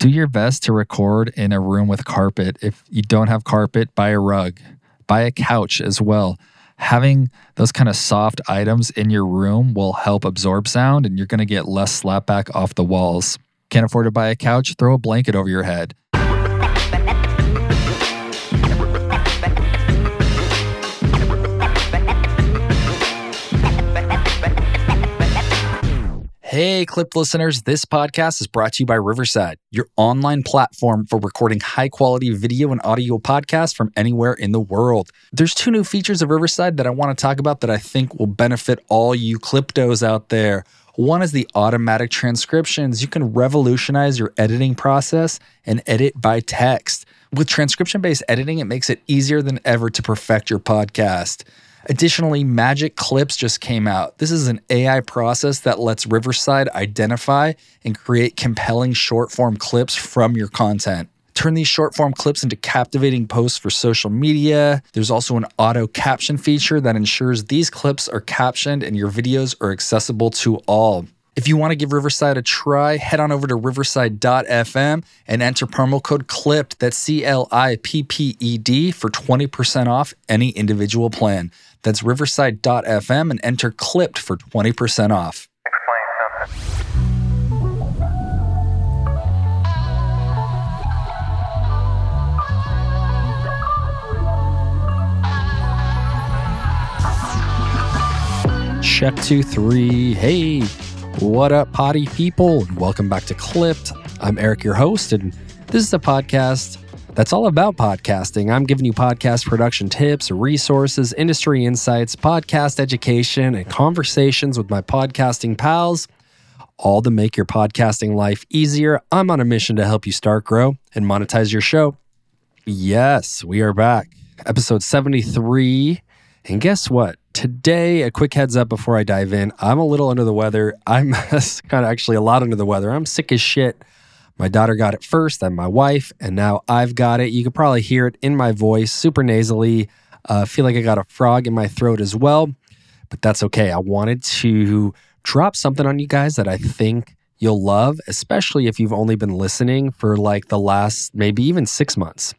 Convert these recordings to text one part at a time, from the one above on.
Do your best to record in a room with carpet. If you don't have carpet, buy a rug, buy a couch as well. Having those kind of soft items in your room will help absorb sound and you're going to get less slapback off the walls. Can't afford to buy a couch? Throw a blanket over your head. Hey, Clip listeners, this podcast is brought to you by Riverside, your online platform for recording high quality video and audio podcasts from anywhere in the world. There's two new features of Riverside that I want to talk about that I think will benefit all you Cliptos out there. One is the automatic transcriptions. You can revolutionize your editing process and edit by text. With transcription based editing, it makes it easier than ever to perfect your podcast. Additionally, Magic Clips just came out. This is an AI process that lets Riverside identify and create compelling short form clips from your content. Turn these short form clips into captivating posts for social media. There's also an auto caption feature that ensures these clips are captioned and your videos are accessible to all. If you want to give Riverside a try, head on over to riverside.fm and enter promo code CLIPPED, that's C L I P P E D, for 20% off any individual plan. That's riverside.fm and enter CLIPPED for 20% off. Check two, three. Hey, what up, potty people? Welcome back to Clipped. I'm Eric, your host, and this is a podcast that's all about podcasting. I'm giving you podcast production tips, resources, industry insights, podcast education, and conversations with my podcasting pals, all to make your podcasting life easier. I'm on a mission to help you start, grow, and monetize your show. Yes, we are back. Episode 73. And guess what? Today, a quick heads up before I dive in. I'm a little under the weather. I'm kind of actually a lot under the weather. I'm sick as shit. My daughter got it first, then my wife, and now I've got it. You can probably hear it in my voice, super nasally. Uh, feel like I got a frog in my throat as well, but that's okay. I wanted to drop something on you guys that I think you'll love, especially if you've only been listening for like the last maybe even six months.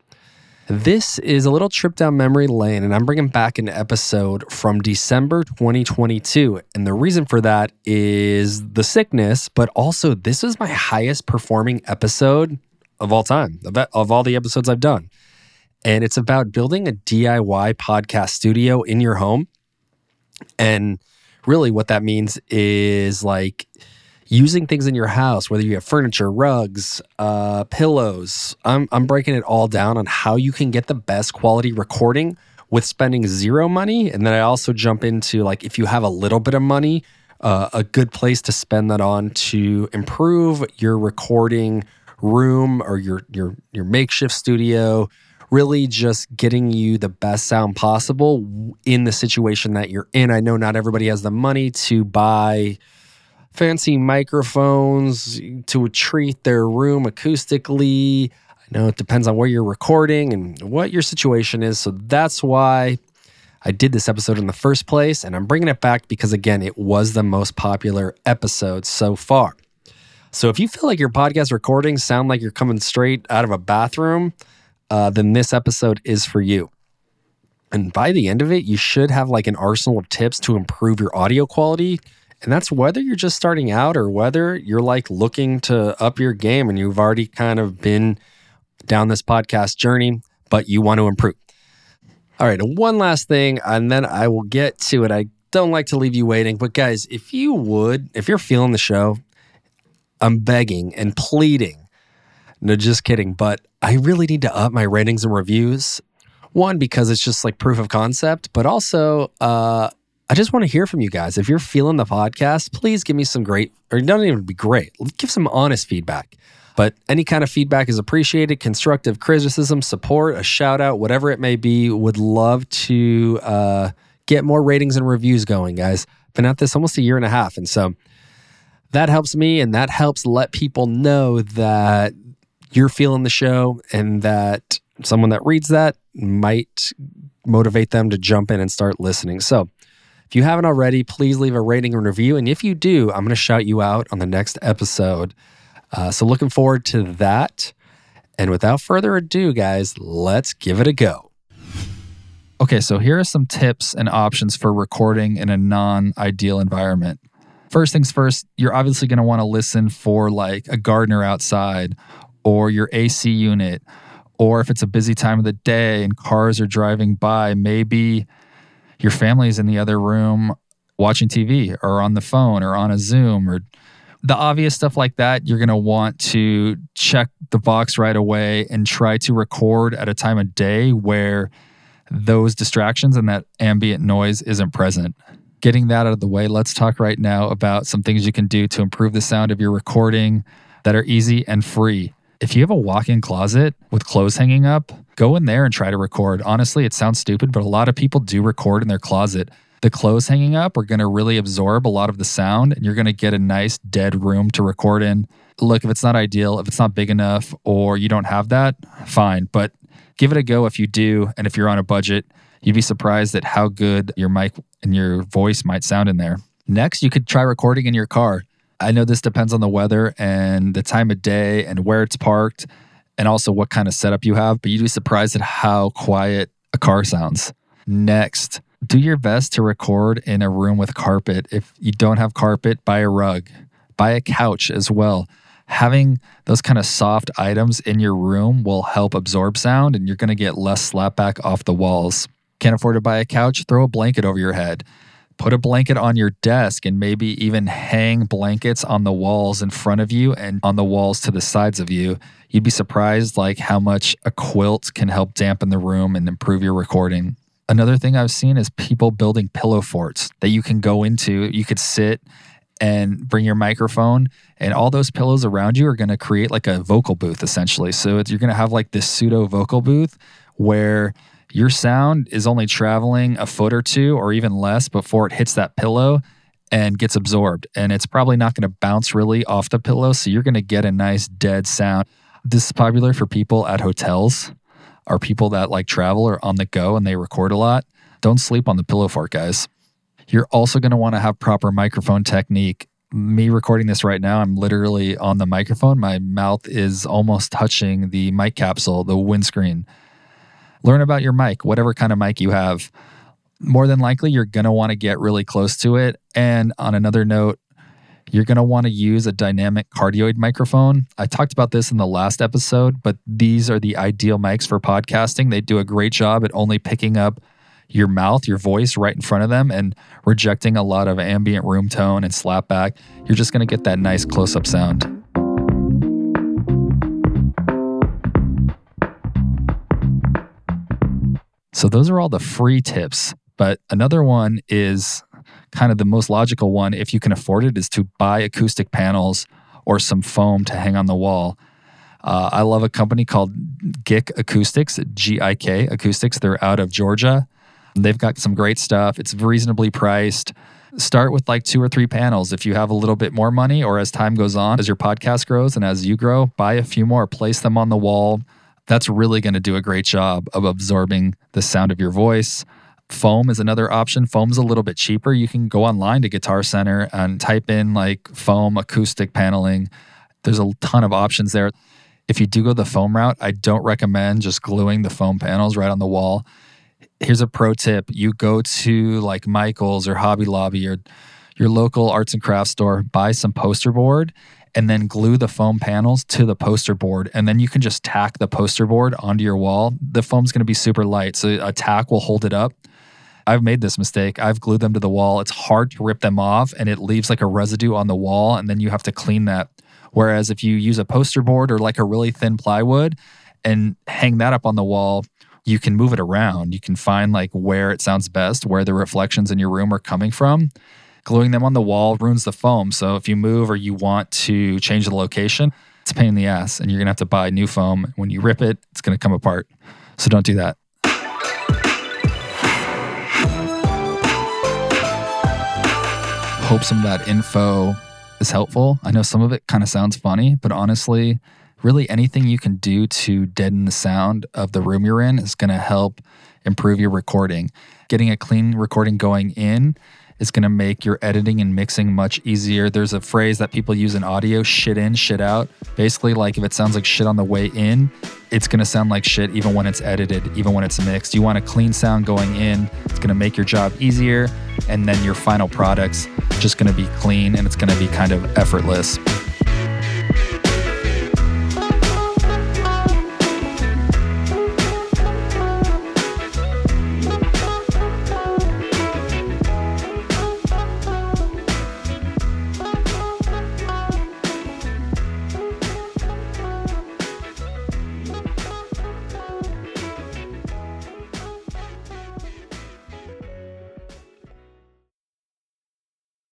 This is a little trip down memory lane, and I'm bringing back an episode from December 2022. And the reason for that is the sickness, but also this is my highest performing episode of all time, of, of all the episodes I've done. And it's about building a DIY podcast studio in your home. And really, what that means is like, using things in your house, whether you have furniture, rugs, uh, pillows. I'm, I'm breaking it all down on how you can get the best quality recording with spending zero money. And then I also jump into like if you have a little bit of money, uh, a good place to spend that on to improve your recording room or your your your makeshift studio really just getting you the best sound possible in the situation that you're in. I know not everybody has the money to buy fancy microphones to treat their room acoustically. I know it depends on where you're recording and what your situation is. So that's why I did this episode in the first place. And I'm bringing it back because, again, it was the most popular episode so far. So if you feel like your podcast recordings sound like you're coming straight out of a bathroom, uh, then this episode is for you. And by the end of it, you should have like an arsenal of tips to improve your audio quality and that's whether you're just starting out or whether you're like looking to up your game and you've already kind of been down this podcast journey, but you want to improve. All right, one last thing, and then I will get to it. I don't like to leave you waiting, but guys, if you would, if you're feeling the show, I'm begging and pleading. No, just kidding, but I really need to up my ratings and reviews. One, because it's just like proof of concept, but also, uh, I just want to hear from you guys. If you're feeling the podcast, please give me some great, or don't even be great, give some honest feedback. But any kind of feedback is appreciated. Constructive criticism, support, a shout out, whatever it may be. Would love to uh, get more ratings and reviews going, guys. Been at this almost a year and a half. And so that helps me and that helps let people know that you're feeling the show and that someone that reads that might motivate them to jump in and start listening. So if you haven't already, please leave a rating and review. And if you do, I'm going to shout you out on the next episode. Uh, so, looking forward to that. And without further ado, guys, let's give it a go. Okay, so here are some tips and options for recording in a non ideal environment. First things first, you're obviously going to want to listen for like a gardener outside or your AC unit, or if it's a busy time of the day and cars are driving by, maybe your family's in the other room watching TV or on the phone or on a Zoom or the obvious stuff like that, you're going to want to check the box right away and try to record at a time of day where those distractions and that ambient noise isn't present. Getting that out of the way, let's talk right now about some things you can do to improve the sound of your recording that are easy and free. If you have a walk in closet with clothes hanging up, go in there and try to record. Honestly, it sounds stupid, but a lot of people do record in their closet the clothes hanging up are going to really absorb a lot of the sound and you're going to get a nice dead room to record in. Look, if it's not ideal, if it's not big enough or you don't have that, fine, but give it a go if you do and if you're on a budget, you'd be surprised at how good your mic and your voice might sound in there. Next, you could try recording in your car. I know this depends on the weather and the time of day and where it's parked and also what kind of setup you have, but you'd be surprised at how quiet a car sounds. Next, do your best to record in a room with carpet. If you don't have carpet, buy a rug, buy a couch as well. Having those kind of soft items in your room will help absorb sound and you're going to get less slapback off the walls. Can't afford to buy a couch? Throw a blanket over your head. Put a blanket on your desk and maybe even hang blankets on the walls in front of you and on the walls to the sides of you. You'd be surprised like how much a quilt can help dampen the room and improve your recording. Another thing I've seen is people building pillow forts that you can go into. You could sit and bring your microphone, and all those pillows around you are going to create like a vocal booth essentially. So you're going to have like this pseudo vocal booth where your sound is only traveling a foot or two or even less before it hits that pillow and gets absorbed. And it's probably not going to bounce really off the pillow. So you're going to get a nice dead sound. This is popular for people at hotels are people that like travel or on the go and they record a lot. Don't sleep on the pillow fort, guys. You're also going to want to have proper microphone technique. Me recording this right now, I'm literally on the microphone. My mouth is almost touching the mic capsule, the windscreen. Learn about your mic, whatever kind of mic you have. More than likely, you're going to want to get really close to it. And on another note, you're going to want to use a dynamic cardioid microphone. I talked about this in the last episode, but these are the ideal mics for podcasting. They do a great job at only picking up your mouth, your voice right in front of them and rejecting a lot of ambient room tone and slapback. You're just going to get that nice close up sound. So, those are all the free tips. But another one is kind of the most logical one, if you can afford it, is to buy acoustic panels or some foam to hang on the wall. Uh, I love a company called GIK Acoustics, G I K Acoustics. They're out of Georgia. They've got some great stuff. It's reasonably priced. Start with like two or three panels. If you have a little bit more money, or as time goes on, as your podcast grows and as you grow, buy a few more, place them on the wall. That's really going to do a great job of absorbing the sound of your voice. Foam is another option. Foam's a little bit cheaper. You can go online to Guitar Center and type in like foam acoustic paneling. There's a ton of options there. If you do go the foam route, I don't recommend just gluing the foam panels right on the wall. Here's a pro tip. You go to like Michael's or Hobby Lobby or your local arts and crafts store, buy some poster board and then glue the foam panels to the poster board. And then you can just tack the poster board onto your wall. The foam's going to be super light. So a tack will hold it up I've made this mistake. I've glued them to the wall. It's hard to rip them off and it leaves like a residue on the wall and then you have to clean that. Whereas if you use a poster board or like a really thin plywood and hang that up on the wall, you can move it around. You can find like where it sounds best, where the reflections in your room are coming from. Gluing them on the wall ruins the foam. So if you move or you want to change the location, it's a pain in the ass and you're going to have to buy new foam. When you rip it, it's going to come apart. So don't do that. hope some of that info is helpful. I know some of it kind of sounds funny, but honestly, really anything you can do to deaden the sound of the room you're in is going to help improve your recording. Getting a clean recording going in It's going to make your editing and mixing much easier. There's a phrase that people use in audio shit in, shit out. Basically, like if it sounds like shit on the way in, it's going to sound like shit even when it's edited, even when it's mixed. You want a clean sound going in. It's going to make your job easier. And then your final product's just going to be clean and it's going to be kind of effortless.